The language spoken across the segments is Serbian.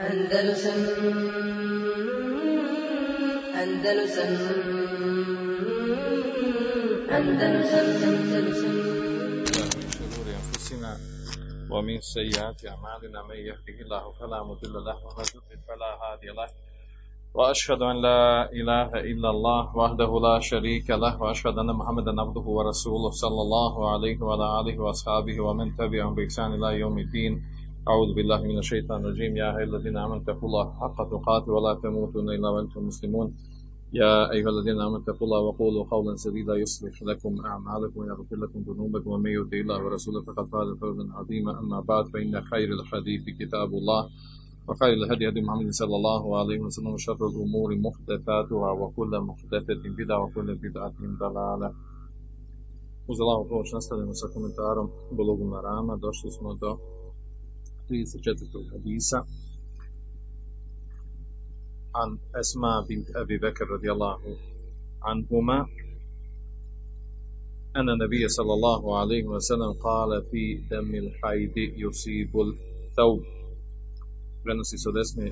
Andalusam من شرور أنفسنا ومن سيئات أعمالنا من يهده الله فلا مضل له ومن يضلل فلا هادي له. وأشهد أن لا إله إلا الله وحده لا شريك له. وأشهد أن محمدا عبده ورسوله صلى الله عليه وعلى آله وأصحابه ومن تبعهم بإحسان إلى يوم الدين. أعوذ بالله من الشيطان الرجيم. يا أيها الذين آمنوا اتقوا الله حق تقاته ولا تموتن إلا وأنتم مسلمون. يا أيها الذين آمنوا اتقوا الله وقولوا قولا سديدا يصلح لكم أعمالكم ويغفر لكم ذنوبكم ومن يطع الله ورسوله فقد فاز فوزا عظيما. أما بعد فإن خير الحديث كتاب الله وخير الهدي هدي محمد صلى الله عليه وسلم وشر الأمور محدثاتها وكل محدثة بدعة وكل بدعة ضلالة. Uz Allahu pomoć nastavljamo sa komentarom Bulugu Marama. Došli smo do 34. hadisa. أسماء بنت أبي بكر رضي الله عنهما أن النبي صلى الله عليه وسلم قال في دم الحيض يصيب الثوب prenosi se od esme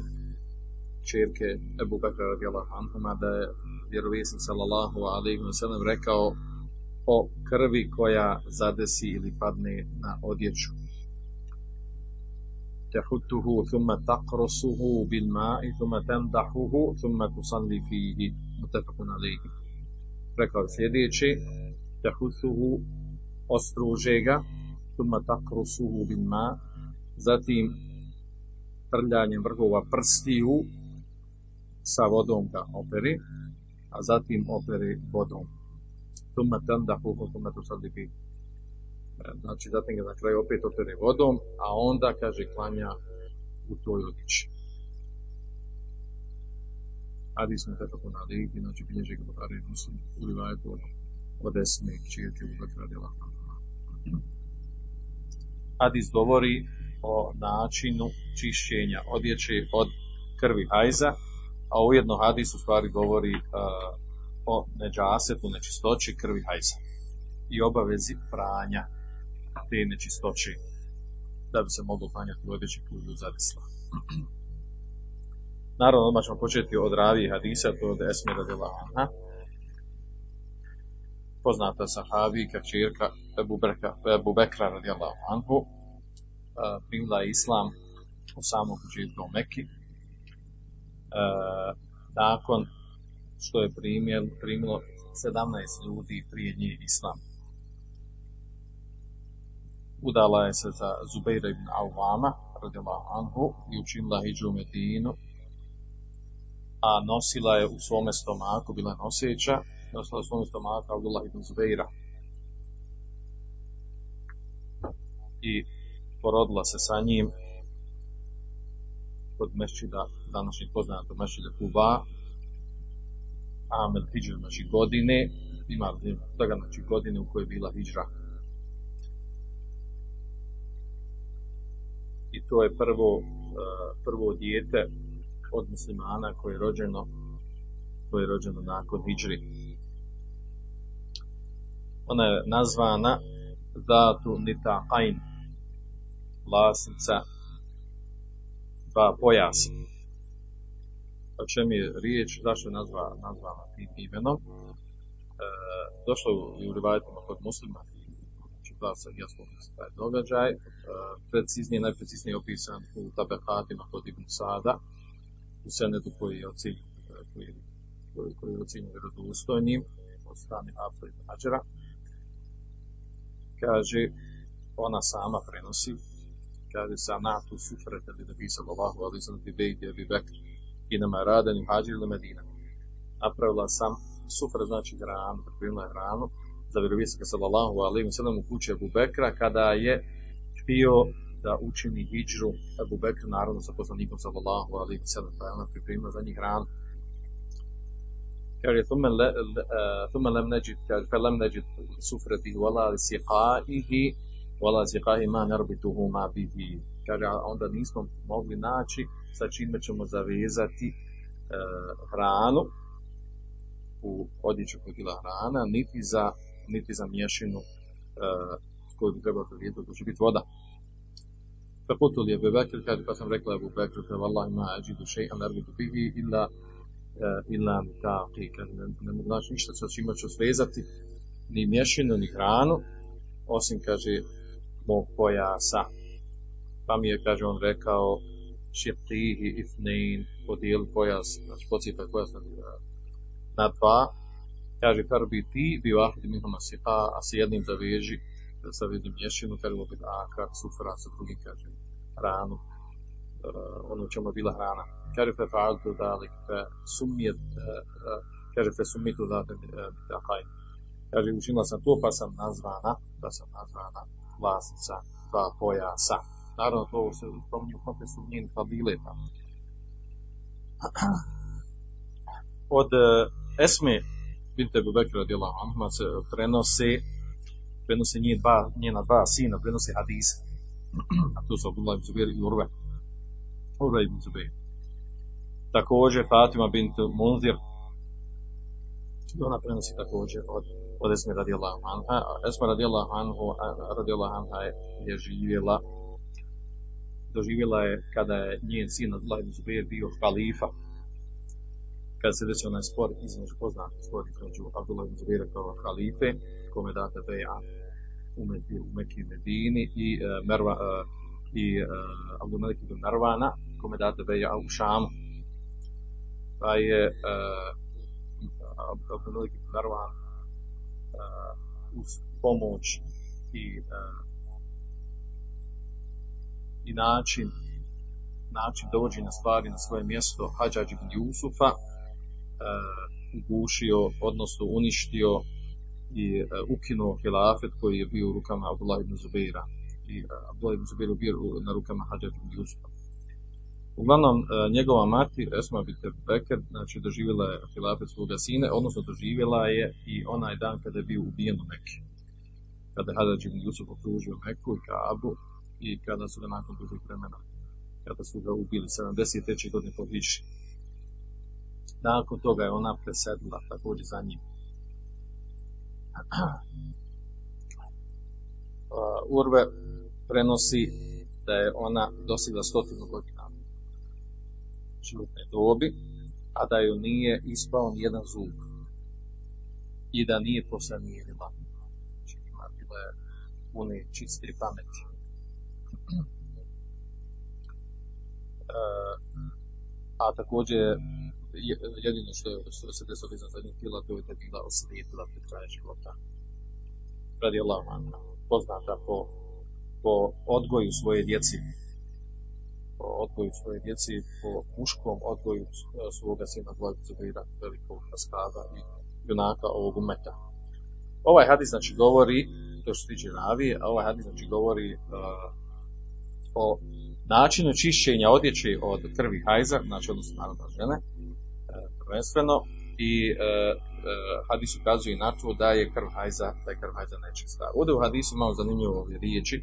čerke Ebu Bekra radijallahu anhuma da je vjerovjesnik sallallahu alaihi wa sallam rekao o krvi koja zadesi ili padne na odjeću تحته ثم تقرصه بالماء ثم تمدحه ثم تصلي فيه متفق عليه rekao sljedeće تحته ostruže ga ثم تقرصه بالماء zatim trljanjem vrhova prstiju sa vodom ga operi a zatim operi vodom ثم تمدحه ثم تصلي فيه znači zatim ga na kraju opet opere vodom, a onda, kaže, klanja u toj odjeći. Hadis mu tako na lijepi, znači bilježi ga Buhari i Muslim, u rivajetu od, esme čirke u Bekra djela. Hadis govori o načinu čišćenja odjeće od krvi hajza, a ujedno hadis u stvari govori uh, o neđasetu, nečistoći krvi hajza i obavezi pranja te nečistoće da bi se moglo klanjati u odjeći koju zadesla. Naravno, odmah ćemo početi od ravi hadisa, to od Esme radijallahu anha. Poznata sahabijka, čirka Ebu, Ebu Bekra radijallahu anhu, primila je islam u samom početku u Meki. Nakon što je primjel, primilo 17 ljudi prije nje islam udala je se za Zubeira ibn Awama radijallahu anhu i učinila hijđu u Medinu a nosila je u svome stomaku bila noseća nosila je u svome stomaku Abdullah ibn Zubeira. I porodila se sa njim kod mešćida današnjeg poznatog mešćida Kuba Amel Hidžra znači godine ima toga znači godine u kojoj je bila Hidžra to je prvo, prvo dijete od muslimana koje je rođeno koje je rođeno nakon hijđri. Ona je nazvana Zatu Nita'ain vlasnica dva pojasa. O čem je riječ, zašto je nazva, nazvana tim imenom? E, došlo je u rivajtima kod muslima da se jasno taj događaj, preciznije, najpreciznije opisan u tabekatima kod Ibn Sada, u senedu koji je ocenjen koji, koji, koji je ocenjen vjerodostojnim od strane Abda i Mađera. Kaže, ona sama prenosi, kaže sa natu sufrete li da bi sallallahu alaihi sallam ti bejti Abi Bekr i nama radan i hađir ili Medina. Napravila sam sufre, znači hranu, pripremila hranu, za vjerovjesnika sallallahu alejhi ve sellem u kući Abu Bekra kada je htio da učini hidžru Abu Bekr naravno sa poslanikom sallallahu alejhi ve sellem pa je ona pripremila za njih hranu. Kaže thumma la thumma lam najid kaže fa lam najid sufrati wala siqaihi wala siqaihi ma narbituhu ma bihi kaže onda nismo mogli naći sa čime ćemo zavezati uh, hranu u odjeću bila hrana, niti za niti za mješinu uh, koju bi trebalo predvidjeti, to će biti voda. فقلت لأبي بكر kaže pa sam rekla Abu Bekru kaže wallahi ma ajidu shay'an arbitu bihi illa uh, illa mitaqi kaže ne, ne mogu naći ništa sa čime ću svezati ni mješinu ni hranu osim kaže mog pojasa pa mi je kaže on rekao širtihi ifnein podijeli pojas znači pocijepaj pojas na, na dva kaže farbi ti bi vahdi minhuma siqa a sa jednim zaveži sa jednim mješinu kaže biti aka sufra sa drugim kaže hranu uh, ono čemu je bila hrana. Kaže fe fa'altu dalik fe sumjet uh, kaže fe summitu date dakaj kaže učinila sam to pa sam nazvana da sam nazvana vlasnica dva pojasa. Naravno to se spominje u kontekstu njenih fadileta od uh, Esme binte Ebu Bekra radijallahu anhuma se prenose prenose njih dva, njena dva sina, prenose hadise. A to su Abdullah ibn Zubair i Urve. Urve ibn Zubair. Također Fatima bint Munzir. Ona prenosi također od, od Esme radijallahu anha. Esme radijallahu anhu, radijallahu anha je, je živjela doživjela je kada je njen sin Abdullah ibn Zubair bio halifa kada se desio onaj spor između poznatih spor između Abdullah ibn Zubaira kao halife kome date beja Med, u Mekiji Medini i uh, Merva uh, i uh, Abdul Malik ibn Mervana kome date beja u Šamu. Pa je uh, Abdul Malik ibn Mervan uh, uz pomoć i uh, i način način dovođenja stvari na svoje mjesto Hadžađ ibn Jusufa uh, ugušio, odnosno uništio i uh, ukinuo hilafet koji je bio u rukama Abdullah ibn Zubeira i uh, Abdullah ibn Zubeira bio na rukama Hadžađ ibn Jusufa Uglavnom, njegova mati, Esma bint Beker, znači doživjela je hilafet svoga sine, odnosno doživjela je i onaj dan kada je bio ubijen u Mekke. Kada je Hadžađ ibn Jusuf okružio Meku i Kaabu i kada su ga nakon drugog vremena kada su ga ubili 73. godine po Hiši. Nakon toga je ona presedila također za njim. Urve prenosi da je ona dosigla stotinu godina životne dobi, a da joj nije ispao ni jedan zub i da nije posanirila. Znači, ima bila je pune čiste pameti. a također jedino što, što se desilo iznad zadnjih kila to je da bila oslijepila pred kraja života. Radi Allah poznata po, po odgoju svoje djeci. Po odgoju svoje djeci po muškom odgoju svoga sina Vlada Zubira velikog raskada i junaka ovog umeta. Ovaj hadis znači govori to što se tiče ravije, a ovaj hadis znači govori uh, o načinu čišćenja odjeće od krvi hajza, znači odnosno naravno žene, e, prvenstveno, i e, e, hadis ukazuje na to da je krv hajza, da je krv hajza nečista. Ovdje u hadisu imamo zanimljivo ove riječi, e,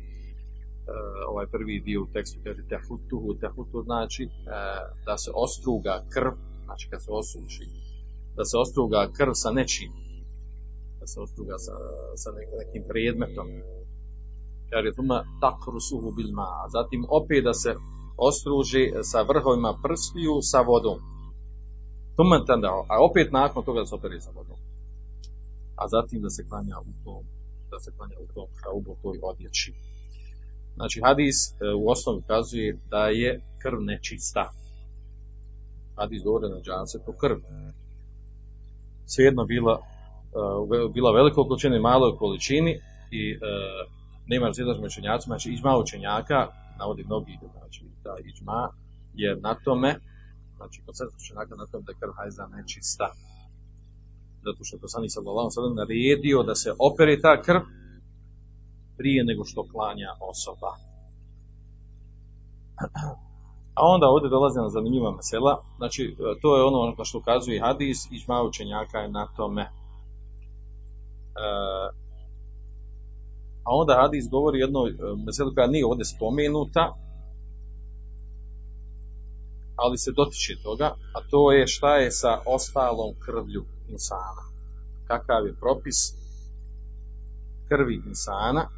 ovaj prvi dio u tekstu kaže tehutuhu, tehutu znači da se ostruga krv, znači kad se osuši, da se ostruga krv sa nečim, da se ostruga sa, sa nekim predmetom, kaže tuma takrusuhu bil ma zatim opet da se ostruži sa vrhovima prstiju sa vodom tuma tanda a opet nakon toga da se opere sa vodom. A zatim da se klanja u tom da se klanja u tom haubu toj odjeći. Znači hadis e, u osnovi kazuje da je krv nečista. Hadis govore na džanse to krv svejedno bila uh, bila veliko količine i maloj količini i uh, nema razilaženja među učenjacima, znači iđma učenjaka, navodi mnogi, znači da iđma je na tome, znači koncentrac učenjaka na tome da je krv hajza nečista. Zato što je poslanik sallallahu sallam naredio da se opere ta krv prije nego što klanja osoba. A onda ovdje dolazi na zanimljiva mesela, znači to je ono na što ukazuje hadis, iđma učenjaka je na tome. E, a onda hadis govori jedno meselu koja nije ovdje spomenuta, ali se dotiče toga, a to je šta je sa ostalom krvlju insana. Kakav je propis krvi insana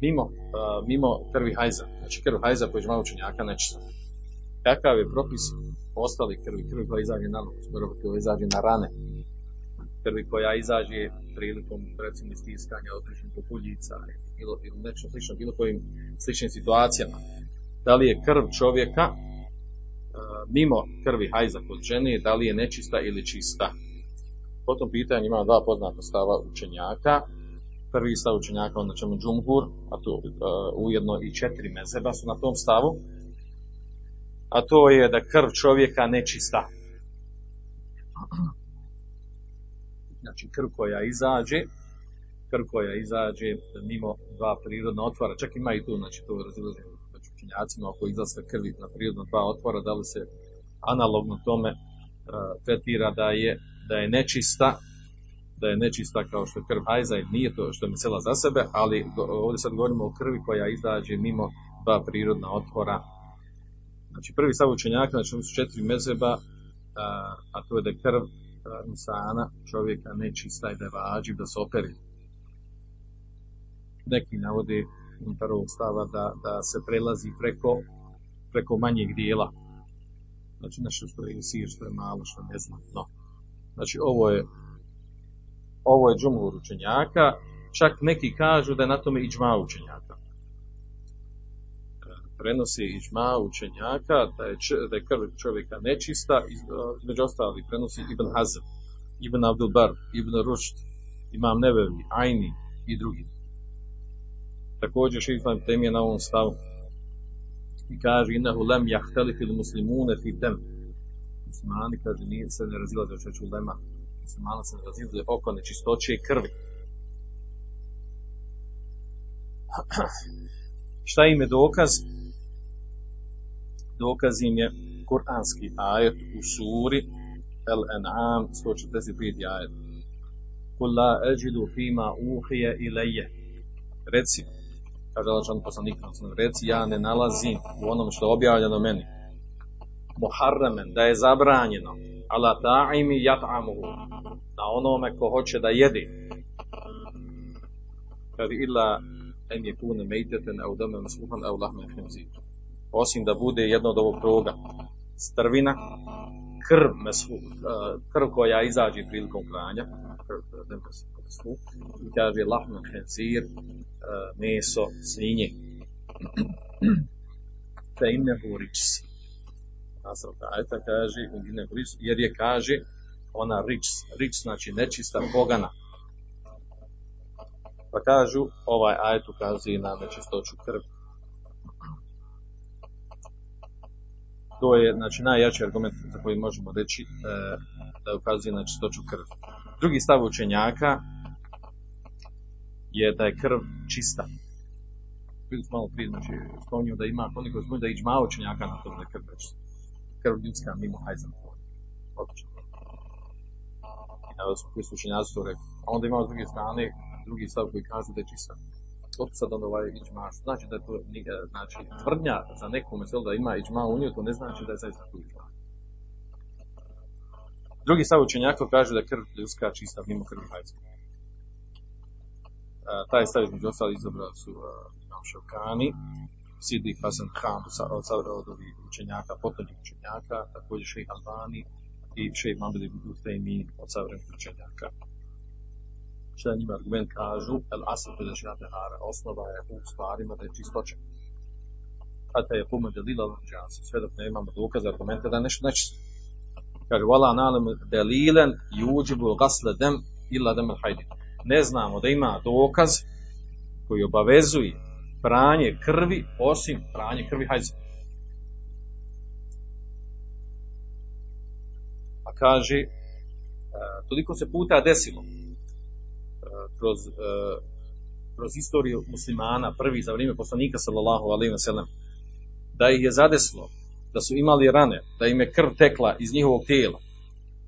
mimo, uh, mimo krvi hajza. Znači krv hajza po iđmau učenjaka nečista. Kakav je propis ostali krvi, krvi koja izađe na nos, krvi koja izađe na rane, krvi koja izađe prilikom recimo istiskanja određenih populjica ili, ili nešto slično, bilo kojim sličnim situacijama. Da li je krv čovjeka uh, mimo krvi hajza kod žene, da li je nečista ili čista. Po tom pitanju ima dva poznata stava učenjaka. Prvi stav učenjaka, onda ćemo džumhur, a to uh, ujedno i četiri mezeba su na tom stavu, a to je da krv čovjeka nečista. Znači krv koja izađe, krv koja izađe mimo dva prirodna otvora, čak ima i tu, znači to razilaženje učenjacima oko izlaska krvi na prirodna dva otvora, da li se analogno tome uh, tretira da je, da je nečista, da je nečista kao što je krv hajza i nije to što je mesela za sebe, ali ovdje sad govorimo o krvi koja izađe mimo dva prirodna otvora. Znači prvi stav učenjaka, znači su četiri mezeba, a, a to je da je krv insana, čovjeka nečista i da je vađiv da se operi. Neki navode unutar ovog stava da, da se prelazi preko, preko manjeg dijela. Znači nešto što je sir, što je malo, što je neznatno. Znači ovo je ovo je džumhur učenjaka, čak neki kažu da je na tome iđma učenjaka. Prenosi iđma učenjaka da je, da je krv čovjeka nečista, među ostali prenosi Ibn Hazm, Ibn Abdul Bar, Ibn Rušt, Imam Nevevi, Ajni i drugi. Također Šifan tem je na ovom stavu i kaže inahu lem jahteli fil muslimune fi dem. Muslimani kaže nije se ne razilaze što ću lema muslimana se razizli oko nečistoće krvi. Šta im je dokaz? Dokaz im je kuranski ajet u suri Al-An'am 145. ajet. Kul la ajidu fima uhije ilaje. Reci, kaže Allah poslanik, reci, ja ne nalazim u onom što je objavljeno meni. Muharramen, da je zabranjeno. Ala ta'imi yat'amuhu. Na onome ko hoće da jede. Kaže illa en je kune mejteten au dame masluhan au lahme khinzir. Osim da bude jedno od ovog roga strvina krv meslu, krv koja izađe prilikom klanja i kaže lahme khinzir meso svinje fe innehu ričsi nastavak ajta kaže jer je kaže ona rič, rič znači nečista pogana. Pa kažu, ovaj ajet ukazuje na nečistoću krvi. To je znači, najjači argument za koji možemo reći e, da ukazuje na čistoću krvi. Drugi stav učenjaka je da je krv čista. Smo malo prije, znači, spominju da ima, koliko spominju da je iđma učenjaka na to da je krv čista krv ljudska mimo hajzan. Obično. I su koji su učenjaci to rekli. A onda imamo s druge strane drugi stav koji kažu da je čista. Otko sad onda ovaj iđma, znači da je to, znači, tvrdnja za neku meselu da ima iđma u nju, to ne znači da je zaista tu iđma. Drugi stav učenjaka kaže da je krv ljudska čista mimo krvi hajzan. Taj stav između ostali izabrali su Imam Šokani, Sidik Hasan Khan od, od ovih učenjaka, potonjih učenjaka, također šejh Albani i šejh Mamedi Utejmi od savremenih učenjaka. Šta njima argument kažu, el asad da će hara, osnova je u stvarima da je čistoća. Hata je pume delila lanđansi, sve dok ne imamo dokaza, argumente da nešto nečisto. Kaže, vala nalem delilen juđibu gasle dem illa dem el hajdi. Ne znamo da ima dokaz koji obavezuje pranje krvi osim pranje krvi hajza. Pa kaže, e, toliko se puta desilo e, kroz, e, kroz istoriju muslimana, prvi za vrijeme poslanika sallallahu alaihi wa sallam, da ih je zadeslo, da su imali rane, da im je krv tekla iz njihovog tijela.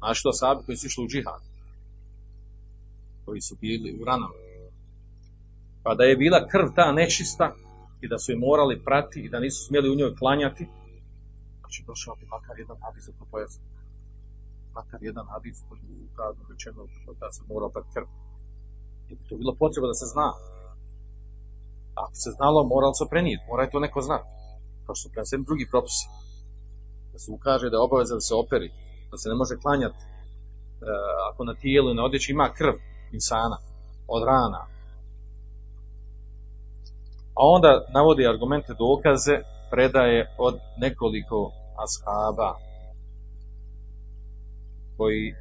A što sabi koji su išli u džihad, koji su bili u ranama, pa da je bila krv ta nečista i da su je morali prati i da nisu smjeli u njoj klanjati, znači došao bi makar jedan hadis od pojasa. Makar jedan hadis koji je ukazano rečeno da se mora prati krv. I to bilo potreba da se zna. Ako se znalo, moralo se prenijeti, mora to neko znati. Kao što su preneseni drugi propisi. Da se ukaže da je obaveza da se operi, da se ne može klanjati e, ako na tijelu i na odjeći ima krv insana od rana. A onda navodi argumente dokaze, predaje od nekoliko ashaba koji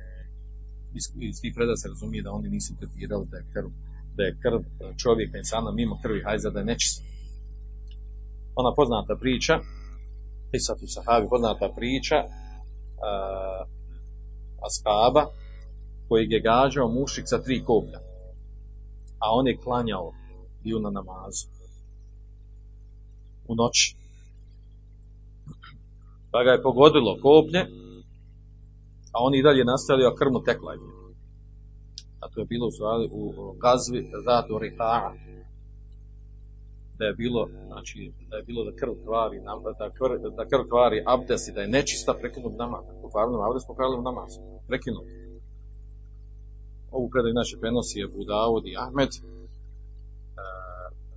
iz, iz tih predaja se razumije da oni nisu tretirali da je krv da je krv čovjeka insana mimo krvi hajza da je nečista. Ona poznata priča, Isatu Sahabi, poznata priča uh, Ashaba, koji je gađao mušik sa tri koplja. A on je klanjao bio na namazu. U noći. Pa ga je pogodilo koplje, a oni i dalje nastavili, a krmu tekla je a to je bilo u u gazvi Zatu Riha'a, da je bilo, znači, da je bilo da krv kvari, da krv, da krv kvari abdes i da je nečista prekinut namaz. Pokvarno abdes pokvarili namaz. Prekinut. Ovu predaj inače prenosi je Budavod i Ahmed. E,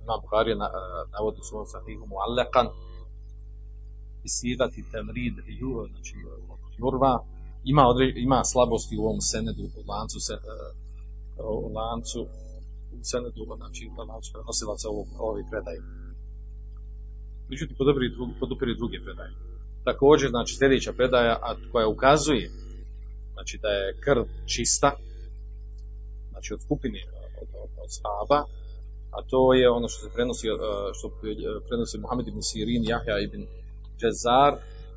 Imam na, navodi u svom sahihu muallekan i sirati temrid znači jurva ima, ima slabosti u ovom senedu u lancu se, u lancu u senedu, znači u lancu prenosilaca ovog, ovih predaje. Međutim, podupiri drugi, podupiri druge predaje. Također, znači, sljedeća predaja, a koja ukazuje znači, da je krv čista, znači od skupine od, od, od sahaba, a to je ono što se prenosi, što prenosi Muhammed ibn Sirin, Jahja ibn Jazar,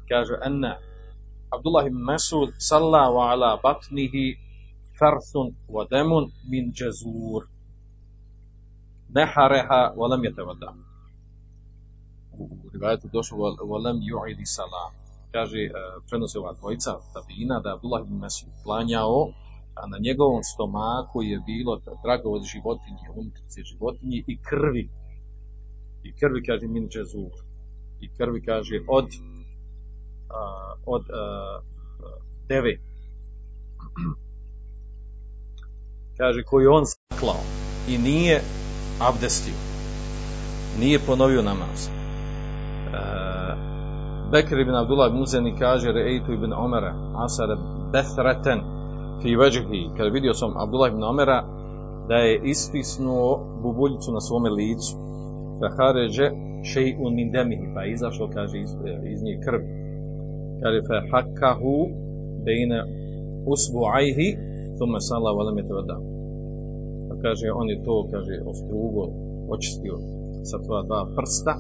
kaže, enne Abdullah ibn Masud salla wa ala batnihi farthun wa damun min jazur. Nehareha wa lam yatavada. U rivajetu došlo wa lam yu'idi salam. Kaže, prenose ova dvojica tabina da Abdullah ibn Masud klanjao a na njegovom stomaku je bilo drago od životinje, unutrice životinje i krvi. I krvi, kaže, min jazur. I krvi, kaže, od uh, od uh, deve. Kaže, koji on zaklao i nije abdestio. Nije ponovio namaz. Uh, Bekir ibn Abdullah Muzeni kaže, Rejtu ibn Omera, Asare Bethreten, fi veđihi, kada vidio sam Abdullah ibn Omera, da je ispisnuo bubuljicu na svome licu. Fahaređe še'un min demihi, pa je izašlo, kaže, iz, iz njih krv. Kaže fa hakkahu bejne usbu'ajhi thumma salla wa lam yatawadda pa kaže on je to kaže ostrugo očistio sa tvoja dva prsta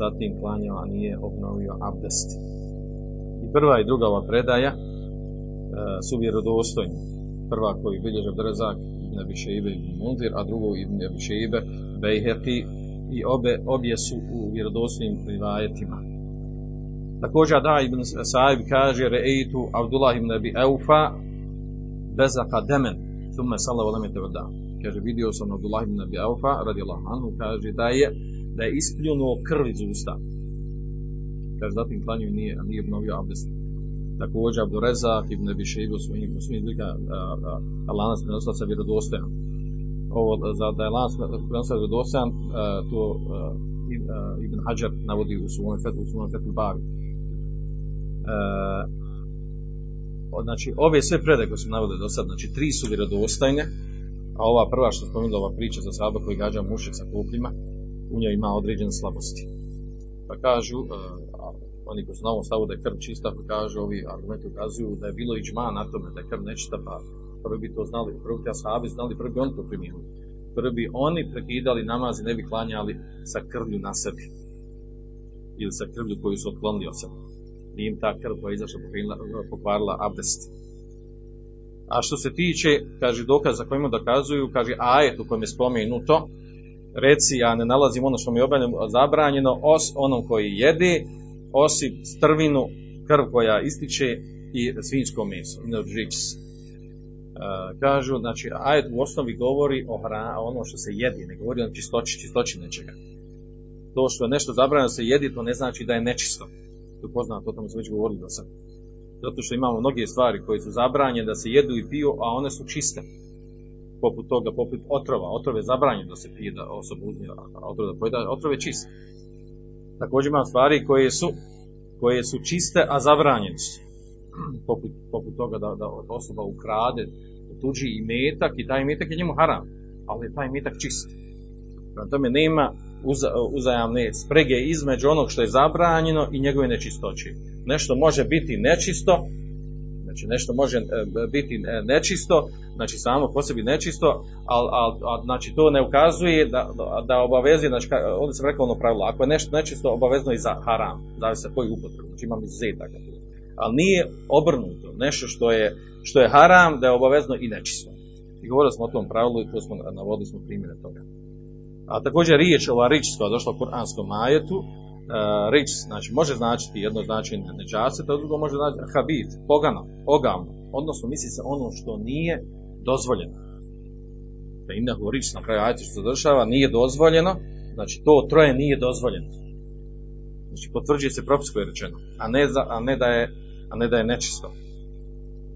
zatim klanjao a nije obnovio abdest. I prva i druga ova predaja su vjerodostojni prva koju bilježe Brzak ibn Abi Shaybe ibn Munzir a drugo ibn Abi Shaybe Bejheqi i obe, obje su u vjerodostojnim rivajetima Također da ibn Sa'ib kaže Re'eitu Abdullah ibn Abi Eufa bezaka demen salla wa lam yatawadda. Kaže vidio sam Abdullah ibn Abi Eufa radijallahu anhu kaže da je da je ispljunuo krv iz usta. Kaže zatim klanju nije nije obnovio abdest. Također Abdul Rezak ibn Abi Shayba u svojim u svojim zlika Lanas prenosila sa vjerodostojan. Ovo za da je Lanas prenosila vjerodostojan to Ibn Hajar navodi u svom fetu u svom fetu Bari. Uh, znači ove sve predaje koje su navode do sad, znači tri su vjerodostojne, a ova prva što spomenula ova priča za sahaba koji gađa mušek sa kupljima, u njoj ima određene slabosti. Pa kažu, oni koji su na ovom stavu da je krv čista, pa kažu, ovi argumenti ukazuju da je bilo i džma na tome da je krv nečista, pa prvi bi to znali, prvi ti ashabi znali, prvi bi oni to primijenili. Prvi bi oni prekidali namaz i ne bi klanjali sa krvlju na sebi. Ili sa krvlju koju su otklonili od sebe nije im ta krv koja je izašla pokvarila abdest. A što se tiče, kaže, dokaza kojima dokazuju, kaže, ajet u kojem je spomenuto, reci, ja ne nalazim ono što mi je zabranjeno, os onom koji jede, osim strvinu, krv koja ističe i svinjsko meso. Uh, kažu, znači, ajet u osnovi govori o hrani, ono što se jedi, ne govori o čistoći, čistoći nečega. To što je nešto zabranjeno se jedi, to ne znači da je nečisto to poznato, o tome smo već govorili do sad. Zato što imamo mnoge stvari koje su zabranjene da se jedu i piju, a one su čiste. poput toga, poput otrova. Otrov je zabranjeno da se pije da osoba uzme, a otrov da pojeda, otrov je čist. Također imam stvari koje su, koje su čiste, a zabranjene su. Poput, poput toga da, da osoba ukrade tuđi imetak i taj imetak je njemu haram, ali je taj imetak čist. Prema tome nema uza, uzajamne sprege između onog što je zabranjeno i njegove nečistoće. Nešto može biti nečisto, znači nešto može e, biti e, nečisto, znači samo po sebi nečisto, ali al, al, znači to ne ukazuje da, da obavezuje, znači ovdje sam rekao ono pravilo, ako je nešto nečisto, obavezno i za haram, zavisi se koji upotrebu, znači imam izuzetak. Ali nije obrnuto, nešto što je, što je haram, da je obavezno i nečisto. I govorili smo o tom pravilu i to smo, navodili smo primjere toga. A također riječ, ova rič koja je došla u kuranskom majetu, uh, rič, znači može značiti jedno značenje neđaset, a drugo može značiti habit, pogano, ogavno, odnosno misli se ono što nije dozvoljeno. Da inahu rič na kraju ajte što završava, nije dozvoljeno, znači to troje nije dozvoljeno. Znači potvrđuje se propis koji je rečeno, a ne, za, a ne, da, je, a ne da je nečisto.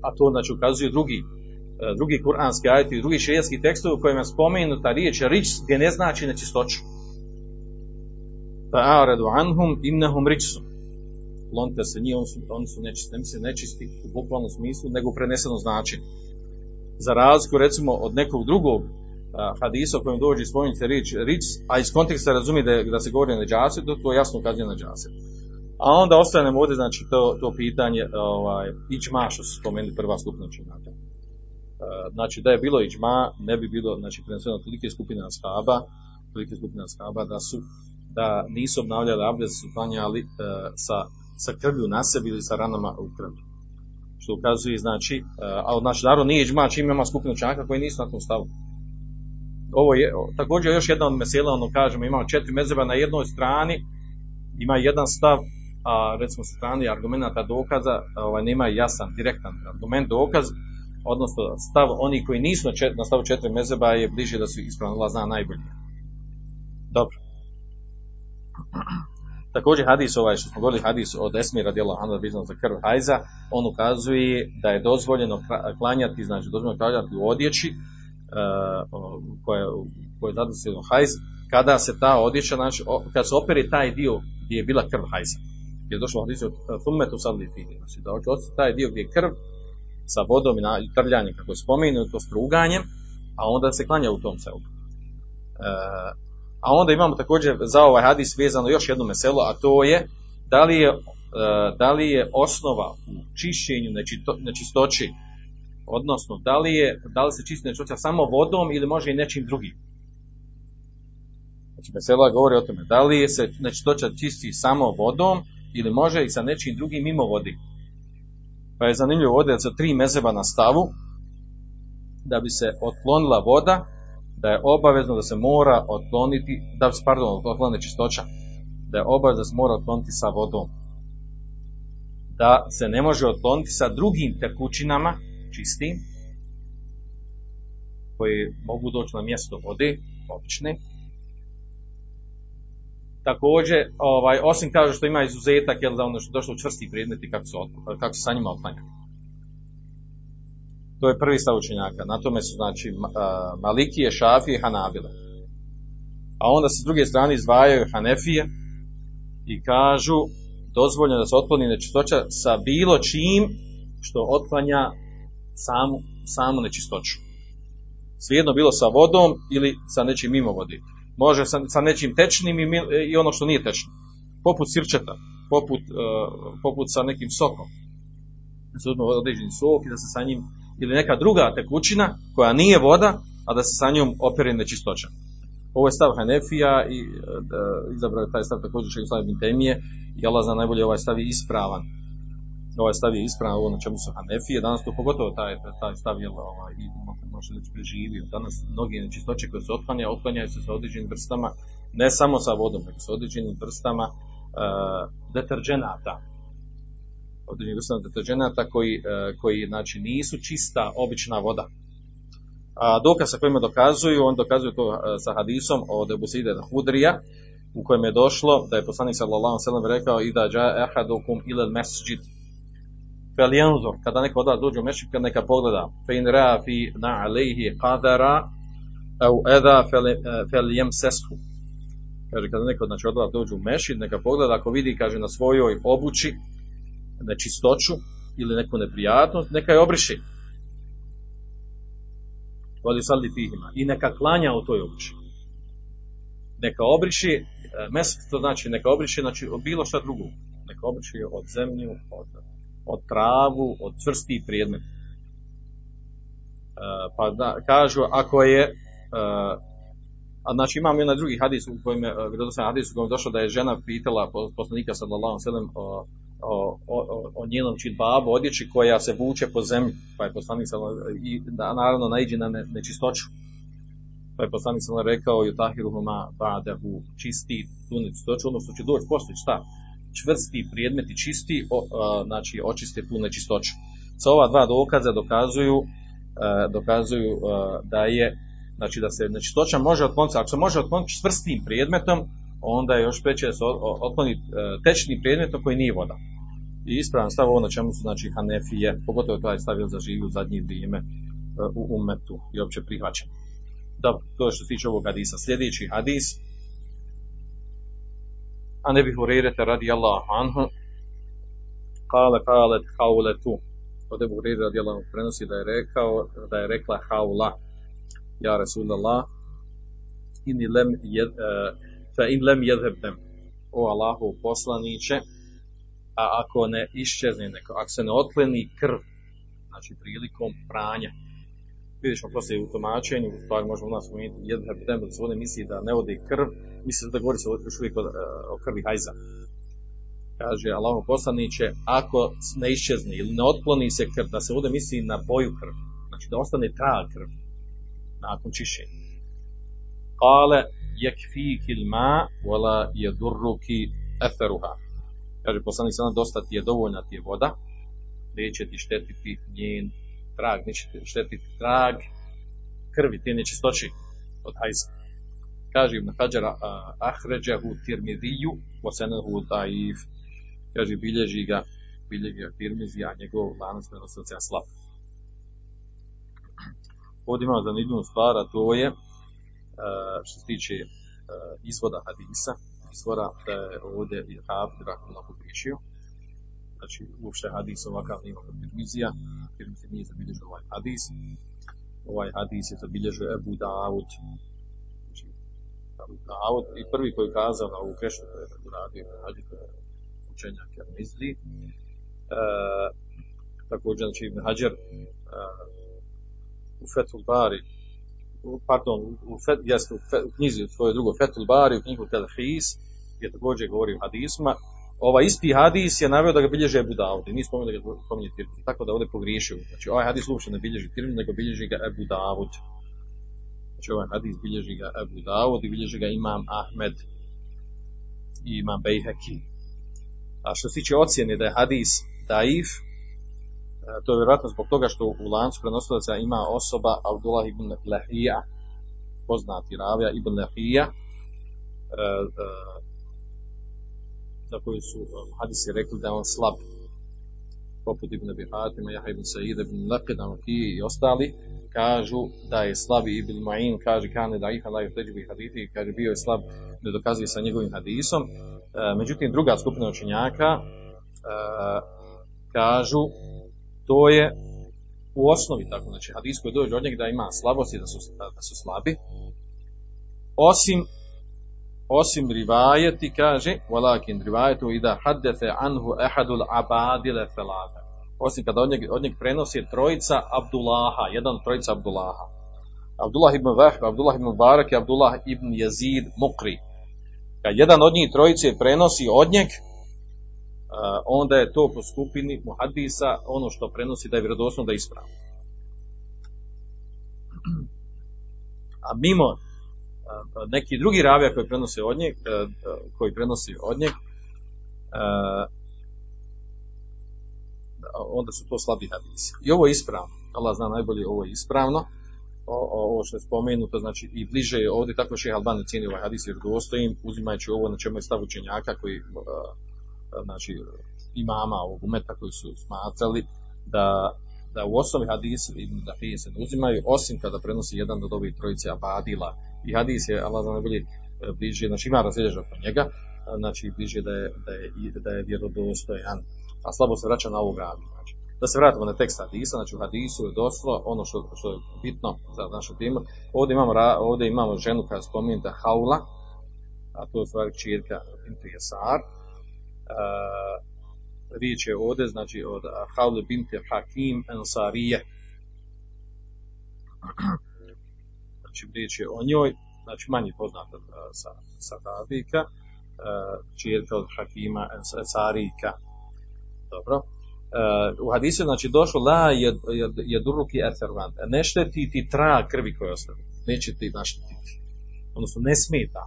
A to znači ukazuje drugi drugi kuranski ajeti drugi šerijski tekstovi u kojima je spomenuta riječ rič gdje ne znači nečistoću. Fa'aradu anhum innahum ričsu. Lonte se njih, oni su, oni su nečisti, ne misle nečisti u bukvalnom smislu, nego u prenesenom. Za razliku, recimo, od nekog drugog hadisa kojem dođe spomenuti riječ rič, a iz konteksta razumije da, da se govori o neđasetu, to jasno ukazuje na neđasetu. A onda ostanemo ovdje, znači, to, to pitanje, ovaj, ići mašo su spomenuli prva skupina činaka znači da je bilo iđma, ne bi bilo, znači preneseno tolike skupine ashaba, tolike skupine ashaba da su, da nisu obnavljali abdest, su klanjali e, sa, sa krvlju na sebi ili sa ranama u krvlju. Što ukazuje, znači, e, ali znači, naravno nije iđma, čim ima skupinu čanaka koji nisu na tom stavu. Ovo je, također još jedna od mesela, ono kažemo, imamo četiri mezeba na jednoj strani, ima jedan stav, a recimo sa strane argumenta dokaza, ovaj, nema jasan, direktan argument dokaz, odnosno stav oni koji nisu na, čet, na stavu četiri mezeba je bliže da su ispravno zna najbolje. Dobro. Također hadis ovaj što smo govorili hadis od Esmi radijela Anna vezano za krv hajza, on ukazuje da je dozvoljeno klanjati, znači dozvoljeno klanjati u odjeći uh, koja, je zadosljeno hajz, kada se ta odjeća, znači kad se operi taj dio gdje je bila krv hajza. Je došlo hadis od Thumetu sadli fidi, znači da hoće taj dio gdje je krv sa vodom i trljanjem, kako je spomenuto, struganjem, a onda se klanja u tom selu. E, a onda imamo također za ovaj hadis vezano još jedno meselo, a to je da li je, e, da li je osnova u čišćenju nečistoći, odnosno da li, je, da li se čisti nečistoća samo vodom ili može i nečim drugim. Znači, mesela govori o tome, da li se nečistoća čisti samo vodom ili može i sa nečim drugim mimo vodi. Pa je zanimljivo ovdje da tri mezeba na stavu, da bi se otklonila voda, da je obavezno da se mora otkloniti, da pardon, otkloniti čistoća, da je obavezno da se mora otkloniti sa vodom. Da se ne može otkloniti sa drugim tekućinama, čistim, koji mogu doći na mjesto vode, obične, također, ovaj, osim kaže što ima izuzetak, jel da ono što došlo čvrsti predmeti kako se, kako se sa njima otklanjaju. To je prvi stav učenjaka. Na tome su, znači, Malikije, Šafije, Hanabile. A onda se s druge strane izdvajaju Hanefije i kažu dozvoljeno da se otkloni nečistoća sa bilo čim što otklanja samu, samu nečistoću. Svijedno bilo sa vodom ili sa nečim mimo vodi može sa, sa nečim tečnim i, i ono što nije tečno. Poput sirčeta, poput, uh, poput sa nekim sokom. Da se određeni sok i da se sa njim, ili neka druga tekućina koja nije voda, a da se sa njom opere nečistoća. Ovo je stav Hanefija i uh, izabrao je taj stav također Islam ibn Temije i Allah zna najbolje ovaj stav je ispravan. Ovaj stav je ispravan ovo na čemu su Hanefije. Danas to pogotovo taj, taj stav je ovaj, može reći preživio. Danas mnogi nečistoće koje se otklanja, otklanjaju se sa određenim vrstama, ne samo sa vodom, nego sa određenim vrstama uh, deterđenata. Određenim vrstama deterđenata koji, uh, koji znači, nisu čista, obična voda. A dokaz sa kojima dokazuju, on dokazuje to uh, sa hadisom od Ebu Side Hudrija, u kojem je došlo da je poslanik sallallahu sellem rekao i da ja ahadukum ila al-masjid fel janzur, kada neko od vas dođe u mešćid, kada neka pogleda, fe in rea fi na alejhi qadara, au eda fel, jemseshu. Kaže, kada neko znači, od vas dođe u mešćid, neka pogleda, ako vidi, kaže, na svojoj obući nečistoću ili neku neprijatnost, neka je obriši. Voli salli fihima. I neka klanja u toj obući. Neka obriši, eh, mesk to znači neka obriši, znači bilo šta drugo. Neka obriši od zemlju, od od travu, od čvrstih predmeta. E, pa da, kažu, ako je, e, a znači imamo i na drugi hadis u kojem je, e, vjerodostojan hadis u kojem je došlo da je žena pitala poslanika sallallahu alejhi o, o, o, o njenom čitbabu odjeći koja se vuče po zemlji, pa je poslanik sallallahu i da, naravno naiđe na ne, nečistoću. Pa je poslanik sallallahu rekao yutahiruhuma ba'dahu čisti tu nečistoću, odnosno će doći poslije šta? čvrsti predmeti čisti, o, a, znači očiste tu nečistoću. Sa ova dva dokaza dokazuju, a, dokazuju a, da je znači da se nečistoća može otkloniti, ako se može otkloniti čvrstim predmetom, onda je još preće da se otkloni e, tečni predmet koji nije voda. I ispravan stav ovo na čemu su znači Hanefije, pogotovo taj stavio za živu zadnje vrijeme e, u umetu i opće prihvaćen. Dobro, to je što se tiče ovog hadisa. Sljedeći hadis, a ne bih urejrete radi Allah anhu, kale kale haule tu. Od Ebu Hurire radi Allah prenosi da je, rekao, da je rekla haula, ja Resulullah, inni lem jed, uh, fa in lem jedhebnem o Allahu poslaniće a ako ne iščezne neko, ako se ne otkleni krv znači prilikom pranja vidjet ćemo poslije u tumačenju, u stvari možemo u nas umijeniti jedan herpidem, da se ovdje misli da ne vodi krv, misli da govori se još uvijek o, o krvi hajza. Kaže Allah poslaniće, ako ne iščezne ili ne otkloni se krv, da se ovdje misli na boju krv, znači da ostane trag krv nakon čišćenja. Kale jekfiki ilma wala jedurruki eferuha. Kaže poslanik sada dosta ti je dovoljna ti je voda, neće ti štetiti njen trag, neće štetiti trag krvi, te nečistoći od hajza. Kaže Ibn Hajar, ahređahu tirmidiju, osenahu daif, kaže, bilježi ga, bilježi ga tirmizi, a njegov lanac prenosaca slab. Ovdje imamo zanimljivu stvar, a to je, što se tiče izvoda hadisa, izvora da je ovdje i Hafid Rahmanullah pogriješio, znači uopšte hadis ovakav nema kod Tirmizija, Tirmizi nije zabilježio ovaj hadis, ovaj hadis je zabilježio Ebu Dawud, znači Ebu Dawud i prvi koji je kazao na ovu kešu koju je uradio hadis učenjak Tirmizi, e, također znači Ibn Hajar e, u Fethul Bari pardon, u, fet, jest, u, fet, u knjizi svoje drugo Fethul Bari, u knjigu Telhis, je također govori o hadisma, ovaj isti hadis je naveo da ga bilježe Ebu Dawud i nije spomenuo da ga spominje Tirmizi, tako da ovdje pogriješio. Znači ovaj hadis uopšte ne bilježi Tirmizi, nego bilježi ga Ebu Dawud. Znači ovaj hadis bilježi ga Ebu Dawud i bilježi ga Imam Ahmed i Imam Bejheki. A što se tiče ocjene da je hadis daif, to je vjerojatno zbog toga što u lancu prenosilaca ima osoba Abdullah ibn Lahija, poznati ravija ibn Lahija, za koji su hadisi rekli da je on slab poput Ibn Abi Hatima, Jaha ibn Sa'id, ibn Laqid, i ostali kažu da je slab Ibn Ma'in, kaže kane da iha laju teđbi hadithi, kaže bio je slab, ne dokazuje sa njegovim hadisom. E, međutim, druga skupina učenjaka e, kažu to je u osnovi tako, znači hadis koji dođe od njega da ima slabosti, da su, da su slabi, osim osim rivajeti kaže walakin rivajetu ida haddatha anhu ahadul abadil thalatha osim kada od njeg, od njeg prenosi trojica Abdullaha jedan trojica Abdullaha. Abdullah ibn Wahb, Abdullah ibn Barak i Abdullah ibn Yazid Mukri. Kad jedan od njih trojice prenosi od njeg onda je to po skupini muhadisa ono što prenosi da je vjerodostojno da je ispravno a mimo neki drugi ravija koji prenosi od njeg, koji prenosi od njeg, onda su to slabi hadisi. I ovo je ispravno. Allah zna najbolje, ovo je ispravno. Ovo što je spomenuto, znači i bliže je ovdje, tako še Albani cijeni ovaj hadis jer dostojim, uzimajući ovo na čemu je stav učenjaka koji, znači, imama ovog umeta koji su smatrali da, da u osnovi hadisi ibn Dahije se ne uzimaju, osim kada prenosi jedan od ovih trojice abadila. I hadis je, Allah zna najbolje, bliže, znači ima razlježa oko njega, znači bliže da je, da je, da je vjerodostojan, a slabo se vraća na ovu gradu. Znači. Da se vratimo na tekst hadisa, znači u hadisu je došlo ono što, što je bitno za našu temu. Ovdje imamo, ovdje imamo ženu koja je spomenuta Haula, a to je u stvari čirka Bintu Jesar. E, riječ je ovdje, znači od Haule Binti Hakim Ansarije. Znači riječ je o njoj, znači manje poznata e, sa, sa Habika, e, čirka od Hakima Ansarijka. Dobro. Uh, u hadisu znači došlo la je, je, je duruki etervan. Ne šteti ti trag krvi koje ostavi. Neće ti naštetiti. Odnosno ne smeta.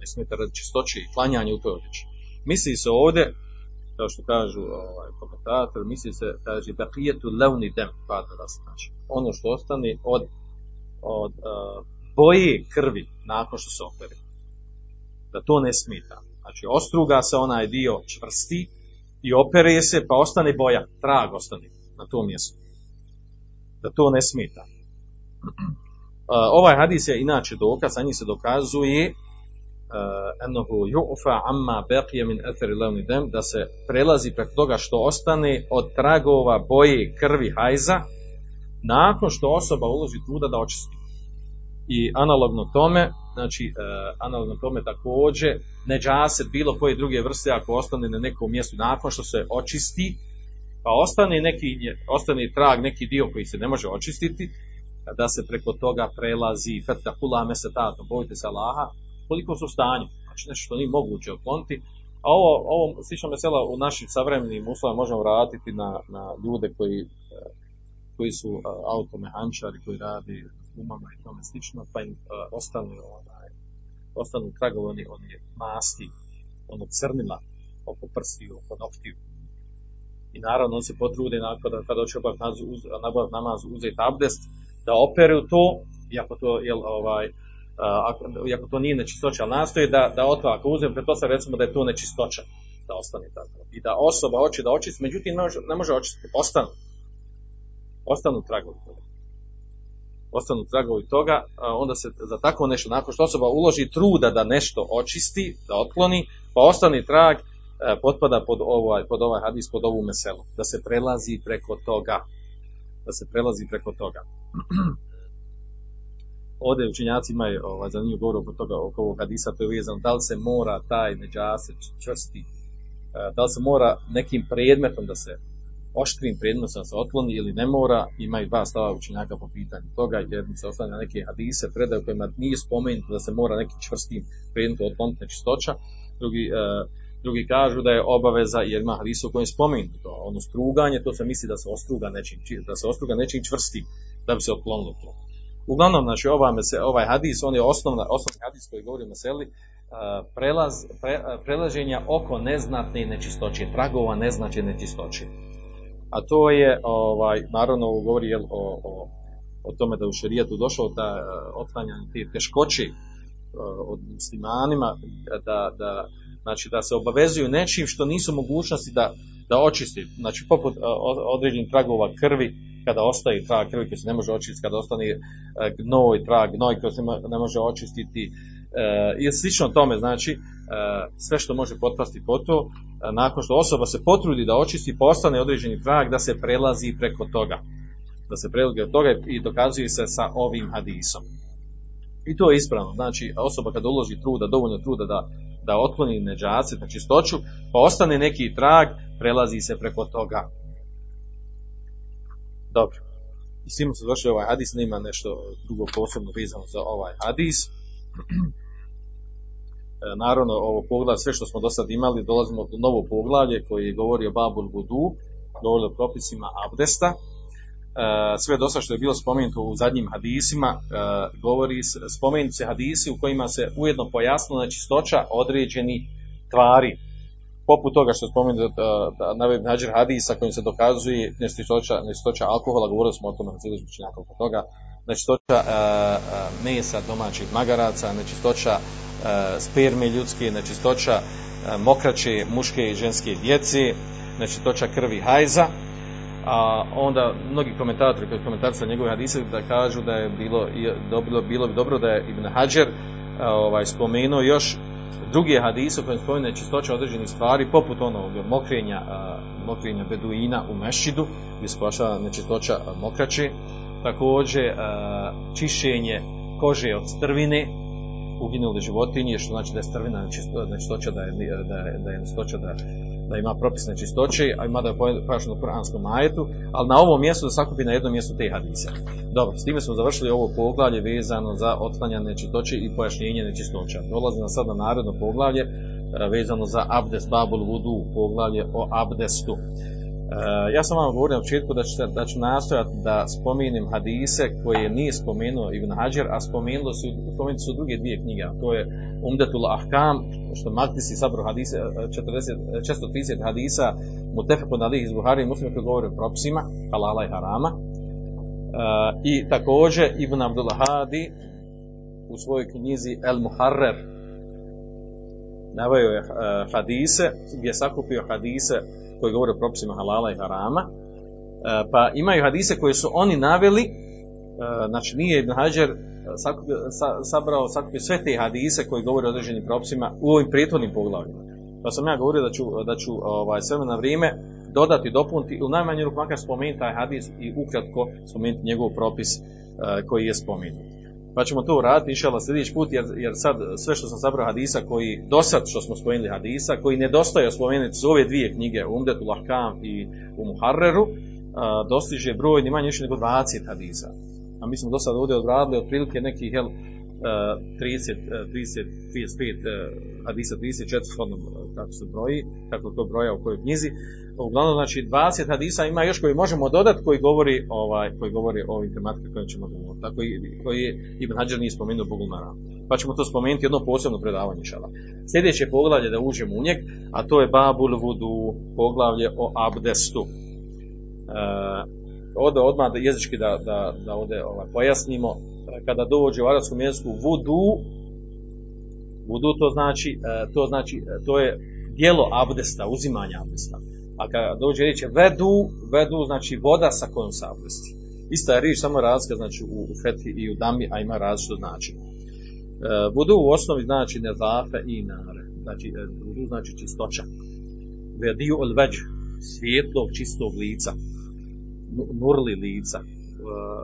Ne smeta radi čistoće i klanjanje u toj odjeći. Misli se ovdje, kao što kažu ovaj, komentator, misli se, kaže, prijetu levni dem, padra, znači, ono što ostane od, od uh, boje krvi nakon što se opere. Da to ne smeta. Znači, ostruga se onaj dio čvrsti, i opere se, pa ostane boja, trag ostane na tom mjestu. Da to ne smeta. Ovaj hadis je inače dokaz, a njih se dokazuje enohu ju'fa amma baqija min athari lavni dem, da se prelazi preko toga što ostane od tragova boje krvi hajza, nakon što osoba uloži truda da očisti. I analogno tome, znači, uh, analogno tome također, neđaset bilo koje druge vrste ako ostane na nekom mjestu nakon što se očisti, pa ostane neki, ostane trag, neki dio koji se ne može očistiti, da se preko toga prelazi fetakula mesetato, bojite se Allaha, koliko su u stanju, znači nešto što nije moguće otkloniti, a ovo, ovo slično mesela u našim savremenim uslovima možemo vratiti na, na ljude koji, koji su automehančari, koji radi umama i tome slično, pa im uh, ostanu, onaj, ostanu tragovi oni, oni masti, ono crnila oko prstiju, oko noktiju. I naravno on se potrude nakon da kada hoće obaviti namaz, uz, namaz uzeti abdest, da operu to, iako to, jel, ovaj, ako, iako to nije nečistoća, nastoji da, da otva, ako uzem, pretpostavljam recimo da je to nečistoća, da ostane tako. I da osoba hoće da očisti, međutim ne može, ne može očistiti, ostanu. Ostanu tragovi toga ostanu tragovi toga, onda se za tako nešto, nakon što osoba uloži truda da nešto očisti, da otkloni, pa ostani trag, potpada pod ovaj, pod ovaj hadis, pod ovu meselu, da se prelazi preko toga. Da se prelazi preko toga. Ovdje učenjaci imaju ovaj, zanimljiv govor oko toga, oko ovog hadisa, to je vezano, da li se mora taj neđase čvrsti, da li se mora nekim predmetom da se oštrim predmetom da se otkloni ili ne mora, imaju dva stava učenjaka po pitanju toga, jer se ostavlja neke hadise, predaju kojima nije spomenuto da se mora nekim čvrstim predmetom otkloniti nečistoća, drugi, uh, drugi kažu da je obaveza, jer ima hadisa u kojem spomenuto to, ono struganje, to se misli da se ostruga nečim, da se ostruga nečim čvrstim, da bi se otklonilo to. Uglavnom, znači, ovaj, ovaj hadis, on je osnovna, osnovni hadis koji govori o meseli, prelaz, pre, prelaženja oko neznatne nečistoće, tragova neznačne nečistoće. A to je, ovaj, naravno, govori jel, o, o, o tome da u šerijetu došlo ta otklanjanje te teškoće od muslimanima, da, da, znači, da se obavezuju nečim što nisu mogućnosti da, da očisti, znači poput određenih tragova krvi, kada ostaje trag krvi koji se ne može očistiti, kada ostane gnoj, trag, gnoj koji se ne može očistiti, i slično tome, znači, sve što može potpasti po to, nakon što osoba se potrudi da očisti, postane određeni trag da se prelazi preko toga. Da se prelazi od toga i dokazuje se sa ovim hadisom. I to je ispravno. Znači, osoba kada uloži truda, dovoljno truda da, da otkloni neđace, na čistoću, pa ostane neki trag, prelazi se preko toga. Dobro. I s tim došli ovaj hadis, nema nešto drugo posebno vezano za ovaj hadis. naravno ovo poglavlje, sve što smo do sad imali, dolazimo do novo poglavlje koji govori o Babul Budu, govori o propisima abdesta. Sve do sad što je bilo spomenuto u zadnjim hadisima, govori, spomenuti se hadisi u kojima se ujedno pojasnila nečistoća određeni tvari. Poput toga što spomenuto da, da navedi nađer hadisa kojim se dokazuje nečistoća, nečistoća alkohola, govorili smo o tome na oko toga, nečistoća mesa domaćih magaraca, nečistoća sperme ljudske, nečistoća mokraće muške i ženske djece, nečistoća krvi hajza, a onda mnogi komentatori koji komentarca njegove hadise da kažu da je bilo, bilo, bilo bi dobro da je Ibn Hajar ovaj, spomenuo još druge hadise u kojem spomene čistoća određenih stvari, poput onog mokrenja, mokrenja beduina u mešidu, gdje se pojašava nečistoća mokraće, također čišćenje kože od strvine, uginule životinje, što znači da je strvina nečistoća, da je, da je, da je nečistoća da, da ima propisne čistoće, a ima da je pojašeno u Kuranskom majetu, ali na ovom mjestu da sakupi na jednom mjestu te hadise. Dobro, s time smo završili ovo poglavlje vezano za otklanjanje nečistoće i pojašnjenje nečistoća. Dolazi sad na narodno poglavlje e, vezano za abdest babul vudu, poglavlje o abdestu. Ja sam vam govorio na početku da ću, da ću nastojati da spomenem hadise koje nije spomenuo Ibn Hajar, a spomenulo su, spomenuti su druge dvije knjige, to je Umdetul Ahkam, što Maktisi sabro hadise, 40, 430 hadisa Mutefekun Ali iz Buhari i Muslima koji govore o propisima, halala i harama. I također Ibn Abdullah Hadi u svojoj knjizi El Muharrer naveo je hadise, gdje je sakupio hadise koji govore o propisima halala i harama, e, pa imaju hadise koje su oni naveli, e, znači nije Ibn Hajar e, sabrao, sakupio sve te hadise koji govore o određenim propisima u ovim prethodnim poglavljima. Pa sam ja govorio da ću, da ću ovaj, sve na vrijeme dodati, dopuniti, u najmanju ruku makar spomenuti taj hadis i ukratko spomenuti njegov propis koji je spomenut. Pa ćemo to uraditi inšala sljedeći put, jer, jer sad sve što sam sabrao hadisa koji, do sad što smo spomenuli hadisa, koji nedostaje spomenuti su ove dvije knjige, Umdetu Lahkam i u Muharreru, dostiže broj ni manje više nego 20 hadisa. A mi smo do sad ovdje odradili otprilike nekih, jel, 30, 30, 35 hadisa, 34 shodno kako se broji, kako to broja u kojoj knjizi. Uglavnom, znači 20 hadisa ima još koji možemo dodati koji govori, ovaj, koji govori o ovim tematika koje ćemo govoriti. Tako i koji Ibn Hajar nije spomenuo Bogulmara. Pa ćemo to spomenuti jedno posebno predavanje šala. Sljedeće poglavlje da uđemo u njeg, a to je Babul Vudu, poglavlje o abdestu. E, ovdje odmah jezički da, da, da ovdje ovaj, pojasnimo, kada dođe u arabskom jeziku vudu, vudu to znači, e, to znači, e, to je dijelo abdesta, uzimanja abdesta. A kada dođe riječ vedu, vedu znači voda sa kojom se abdesti. Ista je riječ, samo razlika znači u, feti i u dami, a ima različito znači. E, vudu u osnovi znači nezafe i nare. Znači, vudu znači čistoća. Vediju ol veđ, svjetlog, čistog lica. Nurli lica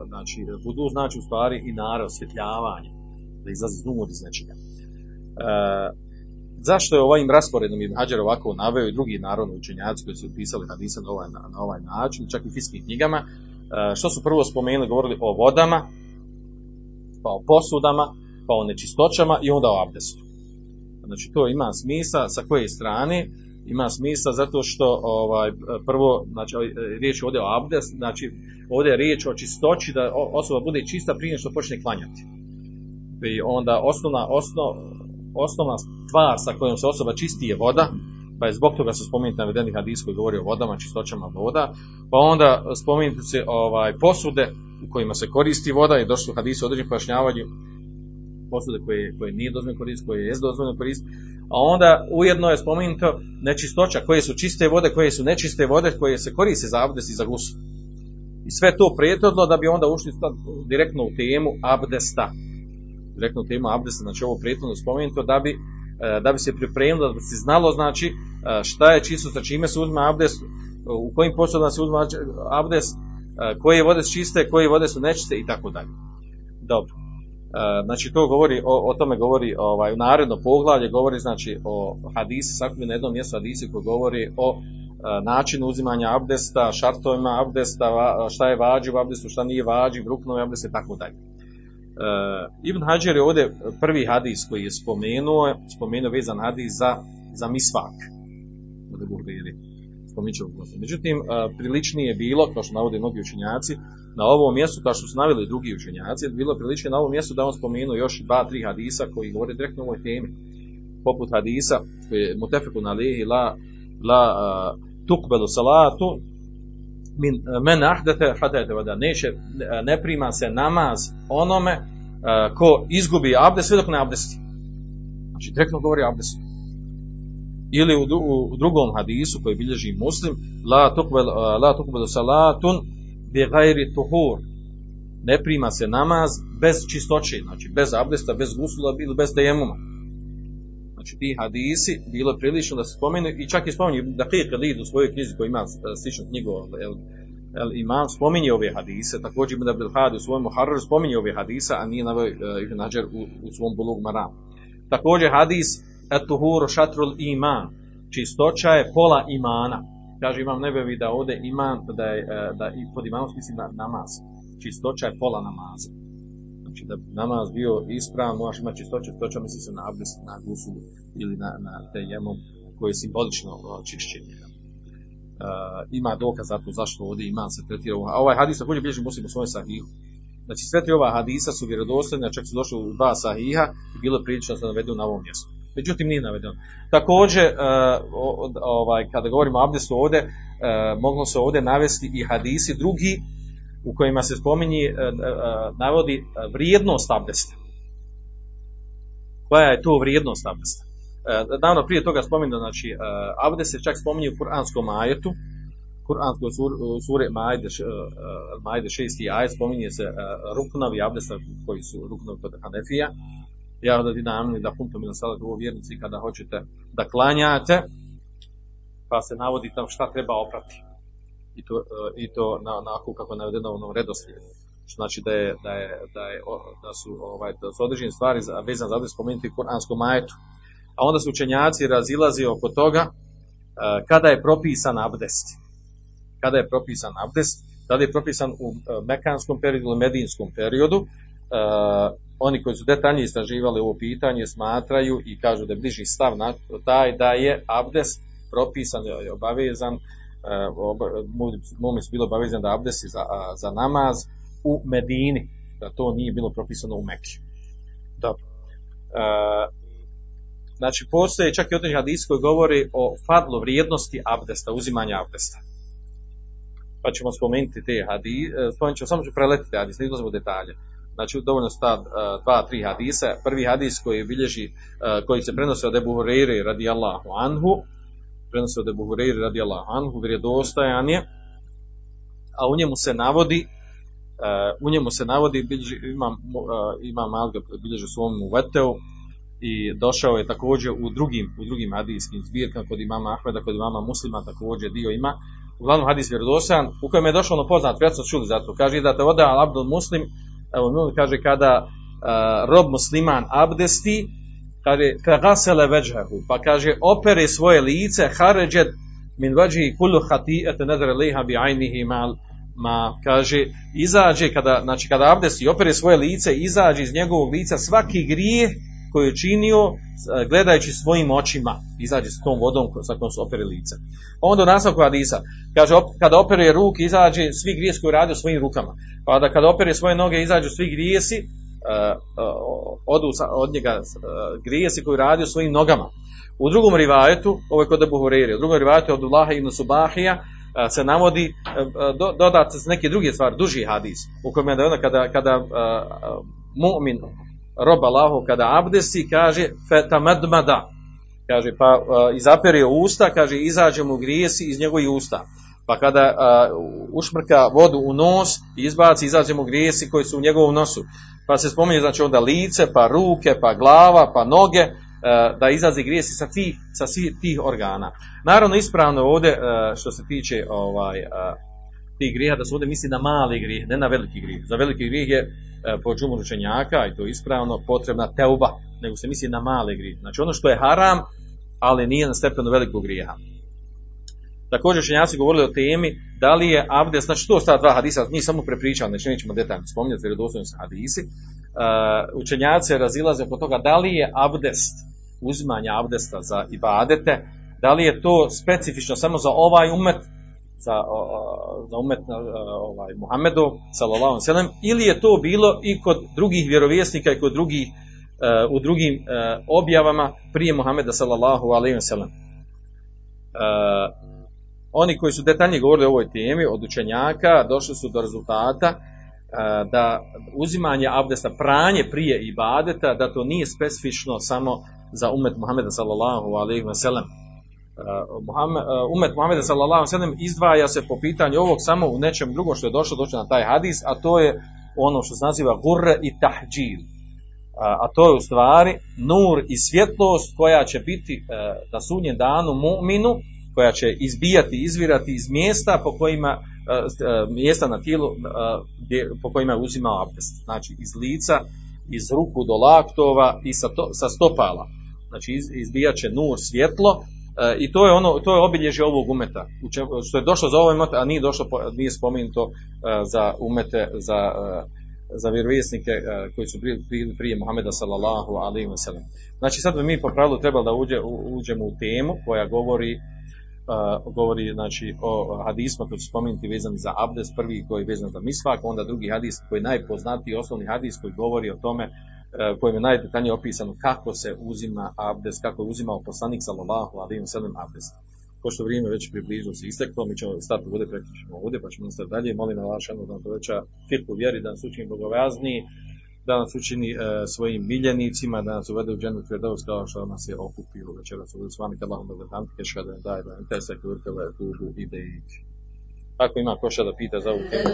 znači, vudu znači u stvari i nara, osvjetljavanje, da izlazi znumor iz nečega. E, zašto je ovim rasporedom Ibn Hajar ovako naveo i drugi narodni učenjaci koji su pisali hadise na ovaj, na, ovaj način, čak i fiskim knjigama, e, što su prvo spomenuli, govorili o vodama, pa o posudama, pa o nečistoćama i onda o abdestu. Znači to ima smisla sa koje strane, ima smisla zato što ovaj prvo znači riječ je ovdje o abdest, znači ovdje je riječ o čistoći da osoba bude čista prije što počne klanjati. I onda osnovna osnov, osnovna stvar sa kojom se osoba čisti je voda, pa je zbog toga su spomenuti navedeni hadis koji govori o vodama, čistoćama voda, pa onda spomenuti se ovaj posude u kojima se koristi voda i došli hadisi o određenom pojašnjavanju posude koje, koje nije dozvoljeno koristiti, koje je dozvoljeno koristiti, a onda ujedno je spomenuto nečistoća, koje su čiste vode, koje su nečiste vode, koje se koriste za abdest i za gusu. I sve to prijetodno da bi onda ušli direktno u temu abdesta. Direktno u temu abdesta, znači ovo prijetodno spomenuto da bi, e, da bi se pripremilo, da bi se znalo znači e, šta je čisto, sa čime se uzme abdest, u kojim posudama se uzme abdest, e, koje vode su čiste, koje vode su nečiste i tako dalje. Dobro. Znači to govori, o, o tome govori ovaj, naredno poglavlje, govori znači o hadisi, sakupio na jednom mjestu hadisi koji govori o načinu uzimanja abdesta, šartovima abdesta, šta je vađiv abdestu, šta nije vađiv, ruknovi abdesta i tako dalje. Ibn Hajar je ovdje prvi hadis koji je spomenuo, spomenuo vezan hadis za, za misvak. Međutim, priličnije je bilo, kao što navode mnogi učenjaci, na ovom mjestu, kao što su naveli drugi učenjaci, bilo priličnije na ovom mjestu da on spomenuo još dva, tri hadisa koji govore direktno o ovoj temi. Poput hadisa koji je mutefekun alihi la, la tukbelu salatu min men ahdete hadete vada. Neće ne prima se namaz onome ko izgubi abdest sve dok ne abdesti. Znači direktno govori o Ili u, u drugom hadisu koji bilježi muslim, la tukbel, la tukbel salatun bi gajri tuhur. Ne prima se namaz bez čistoće, znači bez abdesta, bez gusula ili bez tejemuma. Znači ti hadisi bilo prilično da se spomenu i čak i spomenu da Qiq Lid u svojoj knjizi koji ima sličnu knjigu el, el imam spominje ove hadise, također Ibn Abdel Hadi u svojom Muharrar spominje ove hadisa, a nije naveo uh, Ibn Hajar u, u svom Bulug Maram. Također hadis etuhuru šatrul iman, čistoća je pola imana. Kaže imam nebevi da ovde iman, da je, da i pod imanom mislim na namaz. Čistoća je pola namaza. Znači da bi namaz bio ispravan, moraš imati čistoću, čistoća misli se na abdest, na gusul ili na, na tejemom koji je simbolično čišćenje. Uh, ima dokaz za to zašto ovdje iman se tretira. A ovaj hadis također bilježi muslim u svojom sahihu. Znači sve tri ova hadisa su vjerodostojne, čak su došli u dva sahiha i bilo prilično da navedu na ovom mjestu. Međutim, nije navedeno. Također, uh, ovaj, kada govorimo o abdestu ovdje, uh, moglo se ovdje navesti i hadisi drugi u kojima se spominji, uh, navodi vrijednost abdesta. Koja je to vrijednost abdesta? Davno prije toga spominjeno, znači, abdest se čak spominje u kuranskom ajetu, Kur'ansko sur, sure Majde, Majde 6. ajet spominje se ruknovi abdesta koji su ruknovi kod Hanefija, ja da ti namni da punto mi nasadate ovo vjernici kada hoćete da klanjate, pa se navodi tam šta treba oprati. I to, i to na, onako kako je navedeno u onom redoslijedu. Znači da, je, da, je, da, je, da su, ovaj, da su određene stvari vezane za abdest spomenuti kuranskom majetu. A onda su učenjaci razilazi oko toga kada je propisan abdest. Kada je propisan abdest, da li je propisan u mekanskom periodu ili medijinskom periodu, oni koji su detaljnije istraživali ovo pitanje smatraju i kažu da je bliži stav na taj da je abdest propisan i obavezan mumi su bilo obavezan da abdesti za, za namaz u Medini da to nije bilo propisano u Mekiju dobro. E, znači postoje čak i određen hadis koji govori o fadlu vrijednosti abdesta, uzimanja abdesta. Pa ćemo spomenuti te hadise spomenut ćemo, samo ću preletiti hadis, ne izlazimo u detalje znači dovoljno sta uh, dva, tri hadisa. Prvi hadis koji bilježi, uh, koji se prenosi od Ebu Hureyre radijallahu anhu, prenosi od Ebu Hureyre radijallahu anhu, vjerodostojan je, a u njemu se navodi, uh, u njemu se navodi, bilježi, ima, uh, ima Malga bilježi u svom uveteu, i došao je također u drugim, u drugim hadijskim zbirkama, kod imama Ahmeda, kod imama Muslima također dio ima, uglavnom hadis vjerodostojan, u kojem je došao ono poznat, već čuli zato, kaže da te oda Abdul Muslim, evo on kaže kada uh, rob musliman abdesti kaže kagasele veđhahu pa kaže opere svoje lice haređet min vađi kullu hati'at nadar liha bi ajnihi mal ma kaže izađe kada znači kada abdesti opere svoje lice izađe iz njegovog lica svaki grijeh koji je činio gledajući svojim očima izađe s tom vodom sa kojom su opere lice. Onda u nastavku Hadisa kaže op, kada opere ruke izađe svi grijesi koji radi svojim rukama. Pa da kada opere svoje noge izađu svi grijesi uh, uh, odu od njega grijesi koji radi svojim nogama. U drugom rivajetu, ovo je kod Abu Hureyre, u drugom rivajetu od Allaha ibn Subahija se navodi do, dodati neke druge stvari, duži hadis, u kojem je da onda kada, kada mu'min rob Allahu kada abdesi, kaže fetamadmada, kaže pa uh, izaperio usta, kaže izađe mu grijesi iz njegovih usta. Pa kada uh, ušmrka vodu u nos, izbaci, izađe mu grijesi koji su u njegovom nosu. Pa se spominje znači onda lice, pa ruke, pa glava, pa noge, uh, da izađe grijesi sa tih, sa svih tih organa. Naravno ispravno ovdje uh, što se tiče ovaj tih grijeha, da se ovdje misli na mali grijeh, ne na veliki grijeh. Za veliki grijeh je po džumu učenjaka, i to ispravno, potrebna teuba, nego se misli na male grije. Znači ono što je haram, ali nije na stepenu velikog grijeha. Također učenjaci govorili o temi da li je abdest, znači to sta dva hadisa, mi samo prepričamo, znači nećemo detaljno spominjati, jer je doslovno su hadisi. Uh, učenjaci razilaze po toga da li je abdest, uzimanje abdesta za ibadete, da li je to specifično samo za ovaj umet za, za umet ovaj, Muhammedu, sallallahu alaihi ili je to bilo i kod drugih vjerovjesnika i kod drugih, uh, u drugim uh, objavama prije Muhammeda, sallallahu alaihi wasallam. Uh, oni koji su detaljnije govorili o ovoj temi, od učenjaka, došli su do rezultata da uzimanje abdesta, pranje prije ibadeta, da to nije specifično samo za umet Muhammeda, sallallahu alaihi uh, umet Muhameda sallallahu alejhi ve sellem izdvaja se po pitanju ovog samo u nečem drugom što je došlo doći na taj hadis, a to je ono što se naziva gurre i tahđil. A, a to je u stvari nur i svjetlost koja će biti na sudnjem danu mu'minu, koja će izbijati, izvirati iz mjesta po kojima mjesta na tijelu po kojima je uzimao abdest. Znači iz lica, iz ruku do laktova i sa, to, sa stopala. Znači iz, izbijat će nur svjetlo I to je ono, to je obilježje ovog umeta, što je došlo za ovaj umet, a nije došlo, nije spomenuto uh, za umete, za, uh, za vjerovjesnike koji su bili prije, prije Muhameda sallallahu alaihi wa sallam. Znači sad bi mi po pravilu trebali da uđe, uđemo u temu koja govori Uh, govori znači o hadisma koji su spomenuti vezani za abdest, prvi koji je vezan za misvak, onda drugi hadis koji je najpoznatiji, osnovni hadis koji govori o tome E, kojem je najdetaljnije opisano kako se uzima abdest, kako je uzimao poslanik sallallahu alejhi ve sellem abdest. Pošto vrijeme već približilo se isteklo, mi ćemo stati ovdje, prekričimo ovdje, pa ćemo nastaviti dalje. Molim na vaš da nam poveća firku vjeri, da nas učini bogovazniji, da nas učini e, svojim miljenicima, da nas uvede u džennet Firdaus kao što nas je okupio večeras ovdje s vami, kad Allahom da vam keška da daje da te se kurtele tubu i Ako ima ko šta da pita za ovu temu.